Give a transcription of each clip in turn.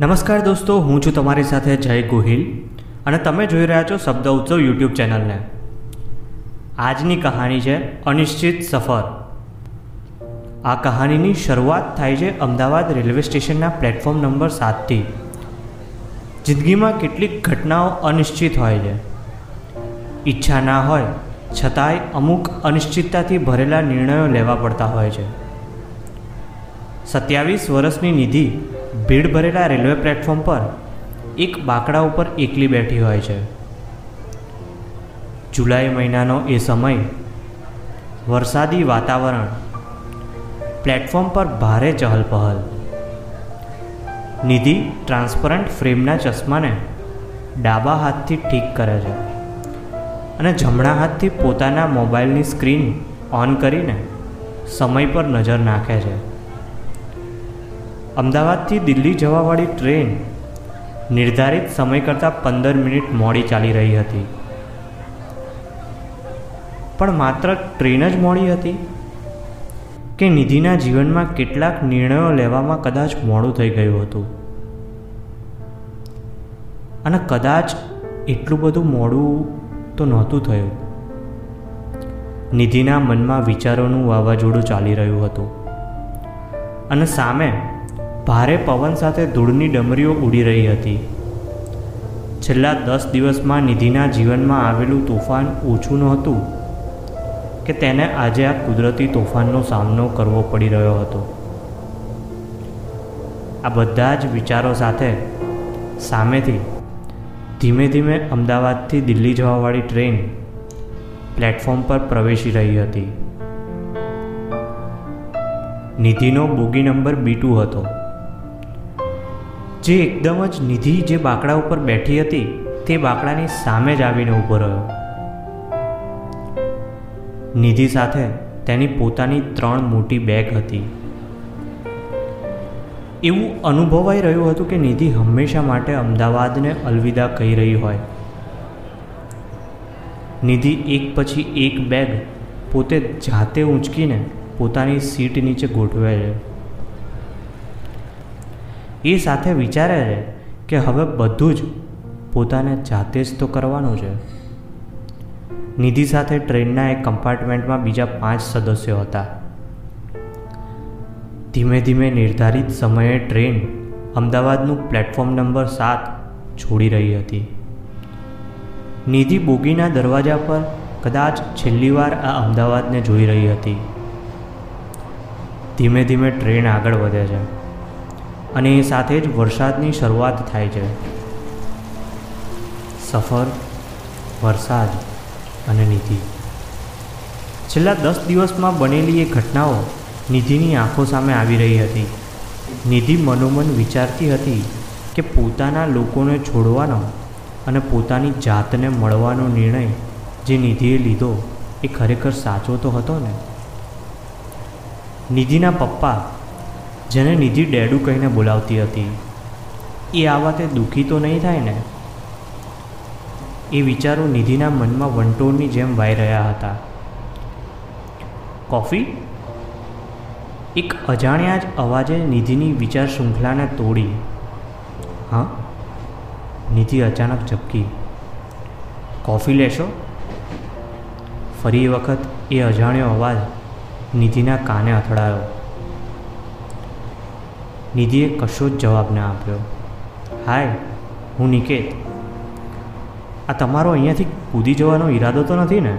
નમસ્કાર દોસ્તો, હું છું તમારી સાથે જય ગોહિલ અને તમે જોઈ રહ્યા છો શબ્દ ઉત્સવ યુટ્યુબ ચેનલને. આજની કહાની છે, અનિશ્ચિત સફર. આ કહાનીની શરૂઆત થાય છે અમદાવાદ રેલવે સ્ટેશનના પ્લેટફોર્મ નંબર સાતથી. જિંદગીમાં કેટલીક ઘટનાઓ અનિશ્ચિત હોય છે. ઈચ્છા ના હોય, છતાંય અમુક અનિશ્ચિતતાથી ભરેલા નિર્ણયો લેવા પડતા હોય છે. સત્યાવીસ વર્ષની નિધિ ભીડ ભરેલા રેલવે પ્લેટફોર્મ પર એક બાકડા ઉપર એકલી બેઠી હોય છે. જુલાઈ મહિનાનો એ સમય, વરસાદી વાતાવરણ, પ્લેટફોર્મ પર ભારે ચહલપહલ. નિધિ ટ્રાન્સપરન્ટ ફ્રેમના ચશ્માને ડાબા હાથથી ઠીક કરે છે અને જમણા હાથથી પોતાના મોબાઈલની સ્ક્રીન ઓન કરીને સમય પર નજર નાખે છે. અમદાવાદથી દિલ્હી જવાવાળી ટ્રેન નિર્ધારિત સમય કરતાં પંદર મિનિટ મોડી ચાલી રહી હતી. પણ માત્ર ટ્રેન જ મોડી હતી? કે નિધિના જીવનમાં કેટલાક નિર્ણયો લેવામાં કદાચ મોડું થઈ ગયું હતું? અને કદાચ એટલું બધું મોડું તો નહોતું થયું. નિધિના મનમાં વિચારોનું વાવાઝોડું ચાલી રહ્યું હતું. અને સામે ભારે પવન સાથે ધૂળની ડમરીઓ ઉડી રહી હતી. છેલ્લા દસ દિવસમાં નિધિના જીવનમાં આવેલું તોફાન ઓછું નહોતું કે તેને આજે આ કુદરતી તોફાનનો સામનો કરવો પડી રહ્યો હતો. આ બધા જ વિચારો સાથે સામેથી ધીમે ધીમે અમદાવાદથી દિલ્હી જવાવાળી ટ્રેન પ્લેટફોર્મ પર પ્રવેશી રહી હતી. નિધિનો બોગી નંબર બી ટુ હતો. જે એકદમ જ નિધિ જે બાકડા ઉપર બેઠી હતી, તે બાકડાની સામે જ આવીને ઊભો રહ્યો. નિધિ સાથે તેની પોતાની ત્રણ મોટી બેગ હતી. એવું અનુભવાઈ રહ્યું હતું કે નિધિ હંમેશા માટે અમદાવાદને અલવિદા કહી રહી હોય. નિધિ એક પછી એક બેગ પોતે જાતે ઊંચકીને પોતાની સીટ નીચે ગોઠવે છે. એ સાથે વિચારે છે કે હવે બધું જ પોતાને જાતે જ તો કરવાનું છે. નિધિ સાથે ટ્રેનના એક કમ્પાર્ટમેન્ટમાં બીજા પાંચ સદસ્યો હતા. ધીમે ધીમે નિર્ધારિત સમયે ટ્રેન અમદાવાદનું પ્લેટફોર્મ નંબર સાત છોડી રહી હતી. નિધિ બોગીના દરવાજા પર કદાચ છેલ્લી વાર આ અમદાવાદને જોઈ રહી હતી. ધીમે ધીમે ટ્રેન આગળ વધે છે. અને એ સાથે જ વરસાદની શરૂઆત થાય છે. સફર, વરસાદ અને નિધિ છેલ્લા દસ દિવસમાં બનેલી એ ઘટનાઓ નિધિની આંખો સામે આવી રહી હતી. નિધિ મનોમન વિચારતી હતી કે પોતાના લોકોને છોડવાનો અને પોતાની જાતને મળવાનો નિર્ણય જે નિધિએ લીધો એ ખરેખર સાચો તો હતો ને? નિધિના પપ્પા જેને નિધિ ડેડું કહીને બોલાવતી હતી. એ આ વાતે દુઃખી તો નહીં થાય ને? એ વિચારો નિધિના મનમાં વંટોળની જેમ વાઈ રહ્યા હતા. કોફી? એક અજાણ્યા જ અવાજે નિધિની વિચાર શૃંખલાને તોડી. હા? નિધિ અચાનક ઝબકી. કોફી લેશો? ફરી વખત એ અજાણ્યો અવાજ નિધિના કાને અથડાયો. નિધિએ કશો જ જવાબ ના આપ્યો. હાય, હું નિકેત. આ તમારો અહીંયાથી કૂદી જવાનો ઈરાદો તો નથી ને?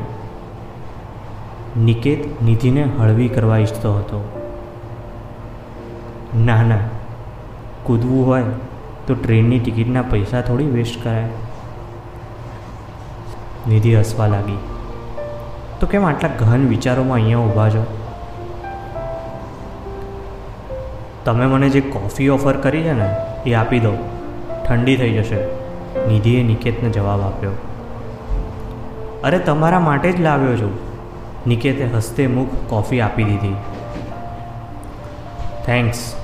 નિકેત નિધિને હળવી કરવા ઈચ્છતો હતો. ના ના, કૂદવું હોય તો ટ્રેનની ટિકિટના પૈસા થોડી વેસ્ટ કરાય. નિધિ હસવા લાગી. તો કેમ આટલા ગહન વિચારોમાં અહીંયા ઊભા છો? તમે મને જે કોફી ઓફર કરી છે ને, એ આપી દો. ઠંડી થઈ જશે. નિધિએ નિકેતને જવાબ આપ્યો. અરે, તમારા માટે જ લાવ્યો છું. નિકેતે હસ્તે મુખ કોફી આપી દીધી. થેન્ક્સ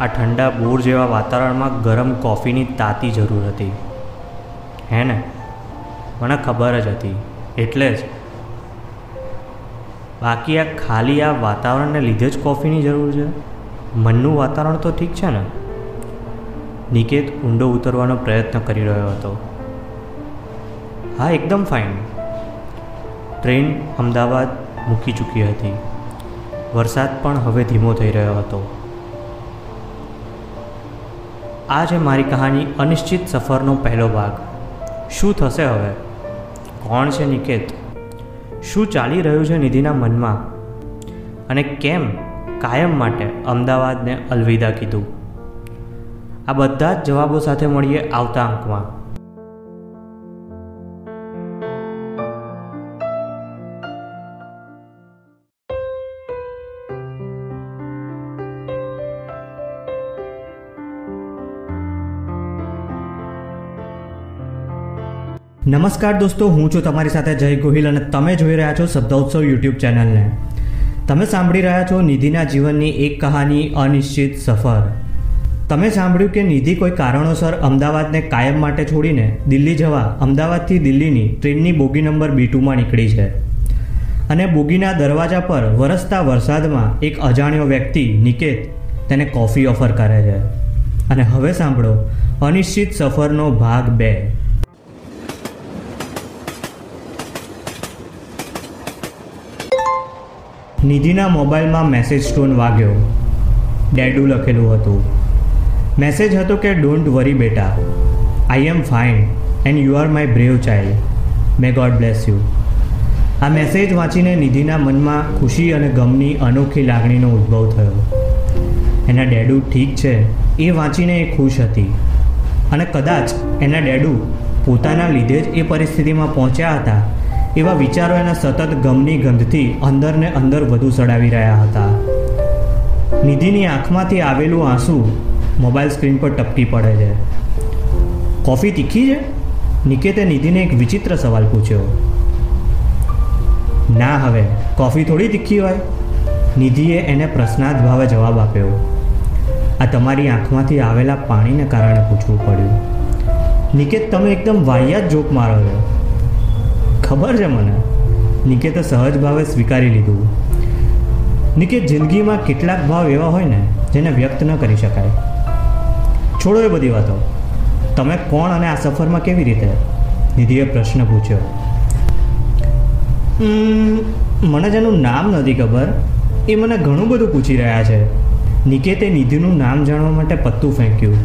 આ ઠંડા બોર જેવા વાતાવરણમાં ગરમ કોફીની તાતી જરૂર હતી. હે ને? મને ખબર જ હતી. એટલે જ. બાકી આ ખાલી આ વાતાવરણને લીધે જ કોફીની જરૂર છે? મનનું વાતાવરણ તો ઠીક છે ને? નિકેત ઊંડો ઉતરવાનો પ્રયત્ન કરી રહ્યો હતો. હા, એકદમ ફાઇન ટ્રેન અમદાવાદ મૂકી ચૂકી હતી. વરસાદ પણ હવે ધીમો થઈ રહ્યો હતો. આ છે મારી કહાની અનિશ્ચિત સફરનો પહેલો ભાગ. શું થશે હવે? કોણ છે નિકેત? શું ચાલી રહ્યું છે નિધિના મનમાં? અને કેમ? કાયમ માટે? અમદાવાદને અલવિદા કીધું. આ બધા જ જવાબો સાથે મળીએ આવતા અંકમાં. નમસ્કાર દોસ્તો, હું છું તમારી સાથે જય ગોહિલ અને તમે જોઈ રહ્યા છો શબ્દોત્સવ યુટ્યુબ ચેનલને. તમે સાંભળી રહ્યા છો નિધિના જીવનની એક કહાની, અનિશ્ચિત સફર. તમે સાંભળ્યું કે નિધિ કોઈ કારણોસર અમદાવાદને કાયમ માટે છોડીને દિલ્હી જવા અમદાવાદથી દિલ્હીની ટ્રેનની બોગી નંબર બી ટુમાં નીકળી છે. અને બોગીના દરવાજા પર વરસતા વરસાદમાં એક અજાણ્યો વ્યક્તિ, નિકેત, તેને કોફી ઓફર કરે છે. અને હવે સાંભળો, અનિશ્ચિત સફરનો ભાગ બે. નિધિના મોબાઈલમાં મેસેજ સ્ટોન વાગ્યો. ડેડુ લખેલું હતું. મેસેજ હતો કે ડોન્ટ વરી બેટા. I am fine and you are my brave child may God bless you આ મેસેજ વાંચીને નિધિના મનમાં ખુશી અને ગમની અનોખી લાગણીનો ઉદ્ભવ થયો. એના ડેડુ ઠીક છે. એ વાંચીને એ ખુશ હતી. અને કદાચ એના ડેડુ પોતાના લીધે જ એ પરિસ્થિતિમાં પહોંચ્યા હતા એવા વિચારો એના સતત ગમની ગંધથી અંદરને અંદર વધુ સડાવી રહ્યા હતા. નિધિની આંખમાંથી આવેલું આંસુ મોબાઈલ સ્ક્રીન પર ટપકી પડે છે. કોફી તીખી છે? નિકેતે નિધિને એક વિચિત્ર સવાલ પૂછ્યો. ના હવે, કોફી થોડી તીખી હોય? નિધિએ એને પ્રશ્નાર્થ ભાવે જવાબ આપ્યો. આ તમારી આંખમાંથી આવેલા પાણીને કારણે પૂછવું પડ્યું. નિકેત, તમે એકદમ વાહિયાત જોક મારો છો. ખબર છે મને? નિકેતે સહજ ભાવે સ્વીકારી લીધું. નિકેત જિંદગીમાં કેટલાક ભાવ એવા હોય ને, જેને વ્યક્ત ન કરી શકાય. છોડો એ બધી વાતો. તમે કોણ અને આ સફરમાં કેવી રીતે? નિધિએ પ્રશ્ન પૂછ્યો. મને જેનું નામ નથી ખબર, એ મને ઘણું બધું પૂછી રહ્યા છે. નિકેતે નિધિનું નામ જાણવા માટે પત્તું ફેંક્યું.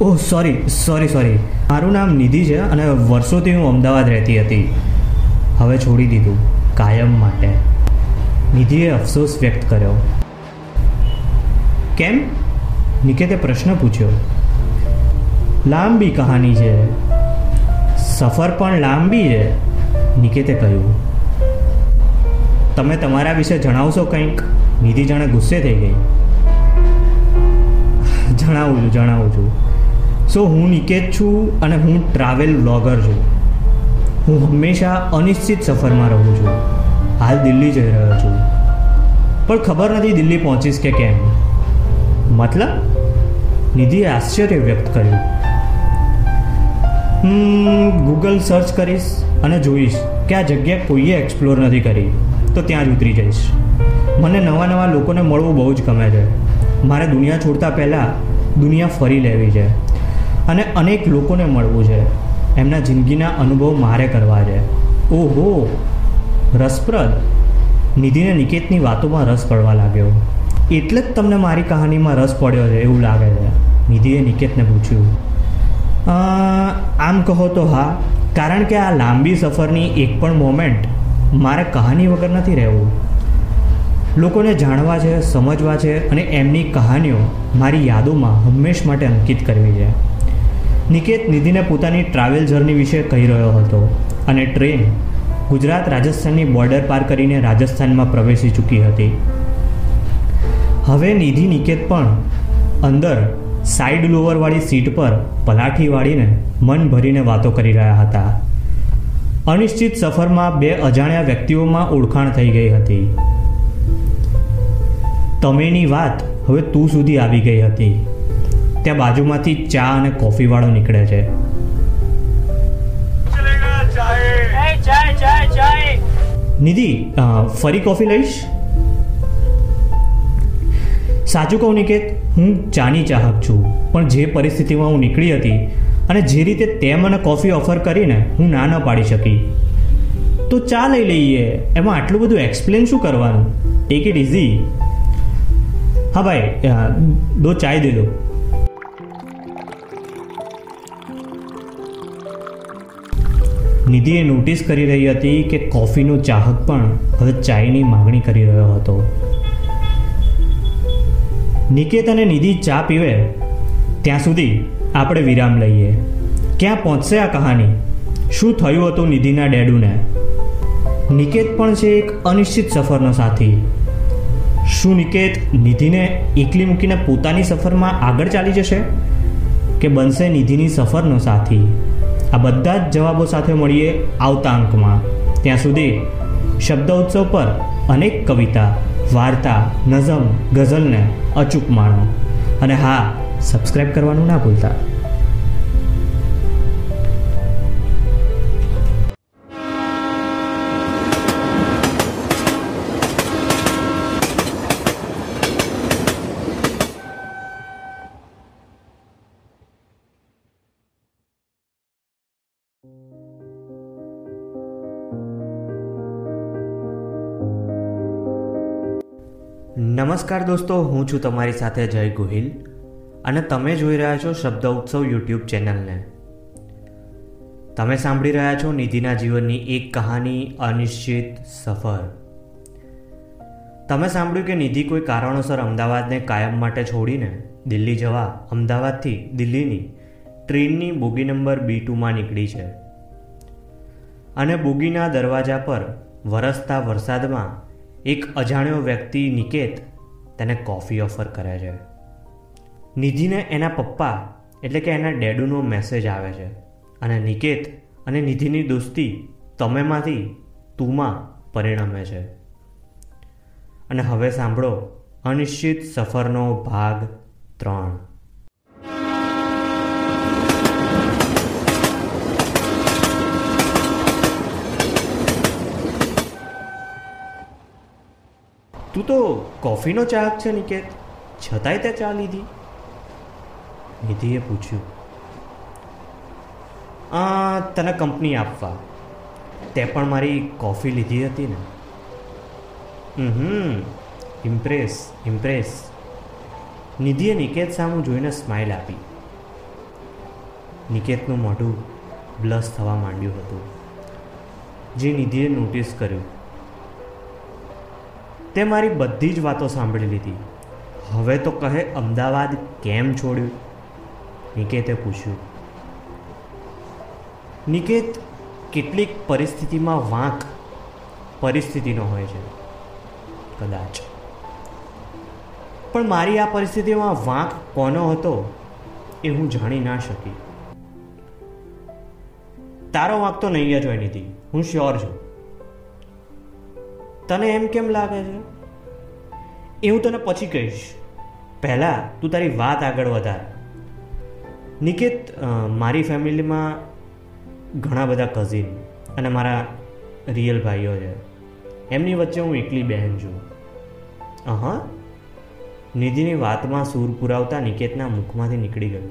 Oh, sorry sorry sorry. મારું નામ નિધિ છે અને વર્ષોથી હું અમદાવાદ રહેતી હતી. હવે છોડી દીધું કાયમ માટે. નિધિએ અફસોસ વ્યક્ત કર્યો. કેમ? નિકેતે પ્રશ્ન પૂછ્યો. લાંબી કહાની છે. સફર પણ લાંબી છે, નિકેતે કહ્યું. તમે તમારા વિશે જણાવશો કંઈક? નિધિ જાણે ગુસ્સે થઈ ગઈ. જણાવું છું જણાવું છું. સો હું નિકેત છું અને હું ટ્રાવેલ વ્લોગર છું? હું હંમેશા અનિશ્ચિત સફરમાં રહું છું. હાલ દિલ્હી જઈ રહ્યો છું. પણ ખબર નથી દિલ્હી પહોંચીશ કે કેમ. મતલબ? નિધિએ આશ્ચર્ય વ્યક્ત કર્યું. ગૂગલ સર્ચ કરીશ અને જોઈશ કે આ જગ્યા કોઈએ એક્સપ્લોર નથી કરી. તો ત્યાં જ ઉતરી જઈશ. મને નવા નવા લોકોને મળવું બહુ જ ગમે છે. મારે દુનિયા છોડતા પહેલાં દુનિયા ફરી લેવી છે. અને અનેક લોકોને મળવું છે. એમના જિંદગીના અનુભવ મારે કરવા છે. ઓહો! રસપ્રદ. નિધિને નિકેતની વાતોમાં રસ પડવા લાગ્યો. એટલે જ તમને મારી કહાનીમાં રસ પડ્યો છે એવું લાગે છે, નિધિએ નિકેતને પૂછ્યું. આમ કહો તો હા, કારણ કે આ લાંબી સફરની એક પણ મોમેન્ટ મારે કહાની વગર નથી રહેવું. લોકોને જાણવા છે, સમજવા છે અને એમની કહાનીઓ મારી યાદોમાં હંમેશ માટે અંકિત કરવી છે. નિકેત નિધિને પોતાની ટ્રાવેલ જર્ની વિશે કહી રહ્યો હતો અને ટ્રેન ગુજરાત રાજસ્થાનની બોર્ડર પાર કરીને રાજસ્થાનમાં પ્રવેશી ચૂકી હતી. હવે નિધિ નિકેત પણ અંદર સાઈડ લોવરવાળી સીટ પર પલાઠી વાળીને મન ભરીને વાતો કરી રહ્યા હતા. અનિશ્ચિત સફરમાં બે અજાણ્યા વ્યક્તિઓમાં ઓળખાણ થઈ ગઈ હતી. તમેની વાત હવે તું સુધી આવી ગઈ હતી. ત્યાં બાજુમાંથી ચા અને કોફી વાળો નીકળે છે. નિધિ ફરી કોફી લઈશ? સાચું કહું નિકેત હું ચાની ચાહક છું પણ જે પરિસ્થિતિમાં હું નીકળી હતી અને જે રીતે તે મને કોફી ઓફર કરીને હું ના ન પાડી શકી. તો ચા લઈ લઈએ એમાં આટલું બધું એક્સપ્લેન શું કરવાનું? ટેક ઇટ ઇઝી હા ભાઈ દો ચાય દે દો. નિધિએ નોટિસ કરી રહી હતી કે કોફીનો ચાહક પણ હવે ચાયની માગણી કરી રહ્યો હતો. નિકેત અને નિધિ ચા પીવે, ત્યાં સુધી આપણે વિરામ લઈએ. ક્યાં પહોંચશે આ કહાની? શું થયું હતું નિધિના ડેડુને? નિકેત પણ છે એક અનિશ્ચિત સફરનો સાથી. શું નિકેત નિધિને એકલી મૂકીને પોતાની સફરમાં આગળ ચાલી જશે? કે બનશે નિધિની સફરનો સાથી? આ બધા જ જવાબો સાથે મળીએ આવતા અંકમાં. ત્યાં સુધી શબ્દ ઉત્સવ પર અનેક કવિતા, વાર્તા નઝમ ગઝલને અચૂક માણો. અને હા સબસ્ક્રાઈબ કરવાનું ના ભૂલતા. નમસ્કાર દોસ્તો, હું છું તમારી સાથે જય ગોહિલ અને તમે જોઈ રહ્યા છો શબ્દ ઉત્સવ યુટ્યુબ ચેનલને. તમે સાંભળી રહ્યા છો નિધિના જીવનની એક કહાની, અનિશ્ચિત સફર. તમે સાંભળ્યું કે નિધિ કોઈ કારણોસર અમદાવાદને કાયમ માટે છોડીને દિલ્હી જવા અમદાવાદથી દિલ્હીની ટ્રેનની બોગી નંબર બી ટુમાં નીકળી છે. અને બોગીના દરવાજા પર વરસતા વરસાદમાં એક અજાણ્યો વ્યક્તિ નિકેત તેને કોફી ઓફર કરે છે. નિધિને એના પપ્પા એટલે કે એના ડેડુનો મેસેજ આવે છે અને નિકેત અને નિધિની દોસ્તી તમેમાંથી તુમાં પરિણમે છે. અને હવે સાંભળો અનિશ્ચિત સફરનો ભાગ ત્રણ. તું તો કોફીનો ચાહક છે નિકેત. છતાંય તે ચા લીધી. નિધિએ પૂછ્યું, આ તને કંપની આપવા. તે પણ મારી કોફી લીધી હતી ને? હમ ઇમ્પ્રેસ ઇમ્પ્રેસ નિધિએ નિકેત સામું જોઈને સ્માઇલ આપી. નિકેતનું મોઢું બ્લસ થવા માંડ્યું હતું. જે નિધિએ નોટિસ કર્યું તે મારી બધી જ વાતો સાંભળી લીધી. હવે તો કહે, અમદાવાદ કેમ છોડ્યું? નિકેતે પૂછ્યું. નિકેત, કેટલીક પરિસ્થિતિમાં વાંક પરિસ્થિતિનો હોય છે. કદાચ. પણ મારી આ પરિસ્થિતિમાં વાંક કોનો હતો એ હું જાણી ના શકી. તારો વાંક તો નહીં જ હોય નીતિ હું શ્યોર છું. તને એમ કેમ લાગે છે? એ હું તને પછી કહીશ. પહેલાં તું તારી વાત આગળ વધાર. નિકેત મારી ફેમિલીમાં ઘણા બધા કઝિન અને મારા રિયલ ભાઈઓ છે. એમની વચ્ચે હું એકલી બહેન છું. હા નિધિની વાતમાં સૂર પુરાવતા નિકેતના મુખમાંથી નીકળી ગયું.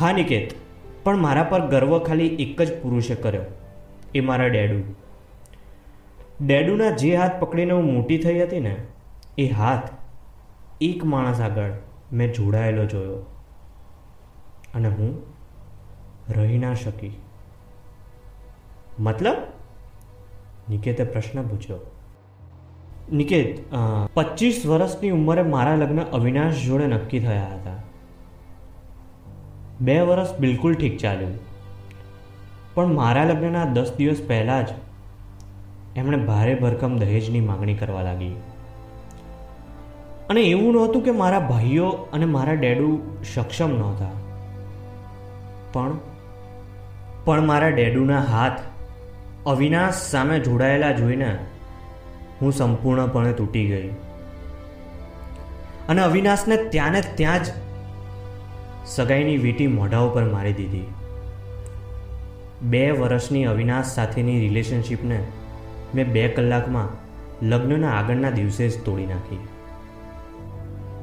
હા, નિકેત, પણ મારા પર ગર્વ ખાલી એક જ પુરુષે કર્યો. એ મારા ડેડુ. ડેડુના જે હાથ પકડીને હું મોટી થઈ હતી ને, એ હાથ એક માણસ આગળ મેં જોડાયેલો જોયો. અને હું રહી ના શકી. મતલબ? નિકેતે પ્રશ્ન પૂછ્યો. નિકેત પચીસ વર્ષની ઉંમરે મારા લગ્ન અવિનાશ જોડે નક્કી થયા હતા. બે વર્ષ બિલકુલ ઠીક ચાલ્યું. પણ મારા લગ્નના દસ દિવસ પહેલાં જ એમણે ભારે ભરકમ દહેજની માગણી કરવા લાગી. અને એવું નહોતું કે મારા ભાઈઓ અને મારા ડેડુ સક્ષમ નહોતા. પણ પણ મારા ડેડુના હાથ અવિનાશ સામે જોડાયેલા જોઈને હું સંપૂર્ણપણે તૂટી ગઈ. અને અવિનાશને ત્યાં ને ત્યાં જ સગાઈની વીટી મોઢા ઉપર મારી દીધી. બે વર્ષની અવિનાશ સાથેની રિલેશનશિપને મેં બે કલાકમાં લગ્નના આગળના દિવસે જ તોડી નાખી.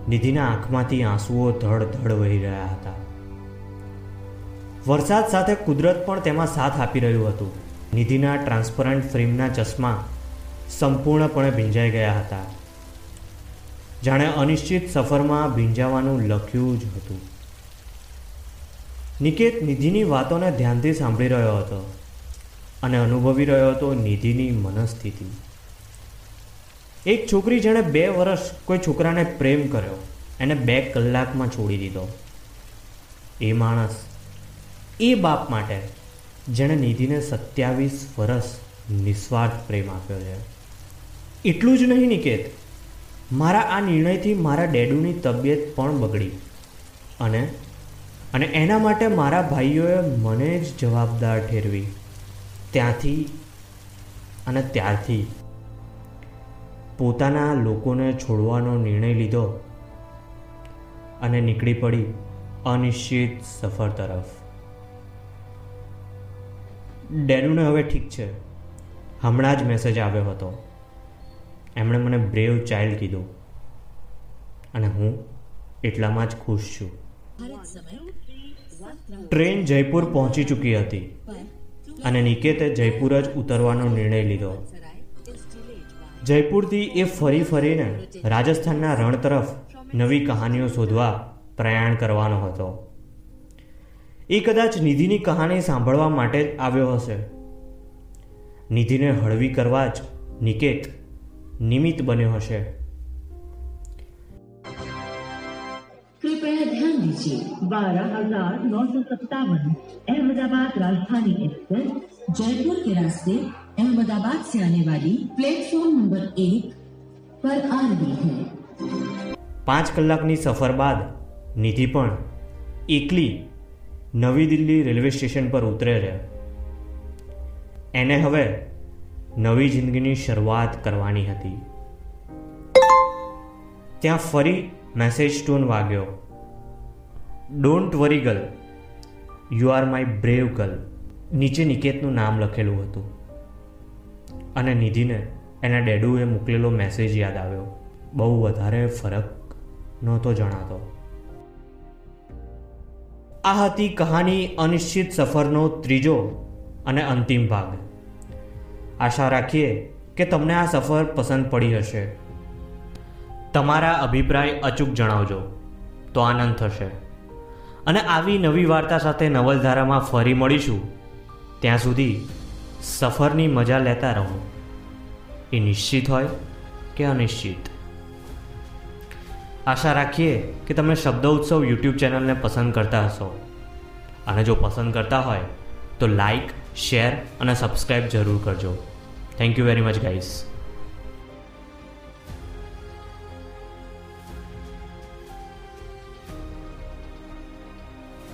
નિધિના આંખમાંથી આંસુઓ ધડ ધડ વહી રહ્યા હતા. વરસાદ સાથે કુદરત પણ તેમાં સાથ આપી રહ્યું હતું. નિધિના ટ્રાન્સપરન્ટ ફ્રેમના ચશ્મા સંપૂર્ણપણે ભીંજાઈ ગયા હતા. જાણે અનિશ્ચિત સફરમાં ભીંજાવાનું લખ્યું જ હતું. નિકેત નિધિની વાતોને ધ્યાનથી સાંભળી રહ્યો હતો. અને અનુભવી રહ્યો હતો નિધિની મનસ્થિતિ. એક છોકરી જેણે બે વર્ષ કોઈ છોકરાને પ્રેમ કર્યો, એને બે કલાકમાં છોડી દીધો. એ માણસ, એ બાપ માટે જેણે નિધિને સત્યાવીસ વર્ષ નિસ્વાર્થ પ્રેમ આપ્યો છે. એટલું જ નહીં, નિકેત. મારા આ નિર્ણયથી મારા ડેડુની તબિયત પણ બગડી અને અને એના માટે મારા ભાઈઓએ મને જ જવાબદાર ઠેરવી. ત્યાંથી અને ત્યારથી પોતાના લોકોને છોડવાનો નિર્ણય લીધો અને નીકળી પડી અનિશ્ચિત સફર તરફ. ડેનુને હવે ઠીક છે. હમણાં જ મેસેજ આવ્યો હતો. એમણે મને બ્રેવ ચાઇલ્ડ કીધું અને હું એટલામાં જ ખુશ છું. ટ્રેન જયપુર પહોંચી ચૂકી હતી. અને નિકેતે જયપુર જ ઉતરવાનો નિર્ણય લીધો. જયપુરથી એ ફરી ફરીને રાજસ્થાનના રણ તરફ નવી કહાનીઓ શોધવા પ્રયાણ કરવાનો હતો. એ કદાચ નિધિની કહાની સાંભળવા માટે જ આવ્યો હશે. નિધિને હળવી કરવા જ નિકેત નિમિત્ત બન્યો હશે. ध्यान दीजिए बारह हजार नौ सौ सत्तावन अहमदाबाद राजधानी एक्सप्रेस जयपुर के रास्ते अहमदाबाद से आने वाली प्लेटफॉर्म नंबर एक पर आ रही है પાંચ કલાકની સફર બાદ નિધિ પણ એકલી નવી દિલ્હી રેલવે સ્ટેશન પર ઉતરે છે એને હવે નવી જિંદગીની શરૂઆત કરવાની હતી ત્યાં ફરી મેસેજ ટોન વાગ્યો Don't worry girl you are my brave girl નીચે નિકેતનું નામ લખેલું હતું. અને નિધિને એના ડેડુએ મોકલેલો મેસેજ યાદ આવ્યો. બહુ વધારે ફરક નહોતો જણાતો. આ હતી કહાની અનિશ્ચિત સફરનો ત્રીજો અને અંતિમ ભાગ. આશા રાખીએ કે તમને આ સફર પસંદ પડી હશે. તમારા અભિપ્રાય અચૂક જણાવજો. તો આનંદ થશે. અને આવી નવી વાર્તા સાથે નવલધારામાં ફરી મળીશું. ત્યાં સુધી સફરની મજા લેતા રહો. એ નિશ્ચિત હોય કે અનિશ્ચિત? આશા રાખીએ કે તમે શબ્દ ઉત્સવ યુટ્યુબ ચેનલને પસંદ કરતા હશો. અને જો પસંદ કરતા હોય, તો લાઈક શેર અને સબસ્ક્રાઈબ જરૂર કરજો. Thank you very much guys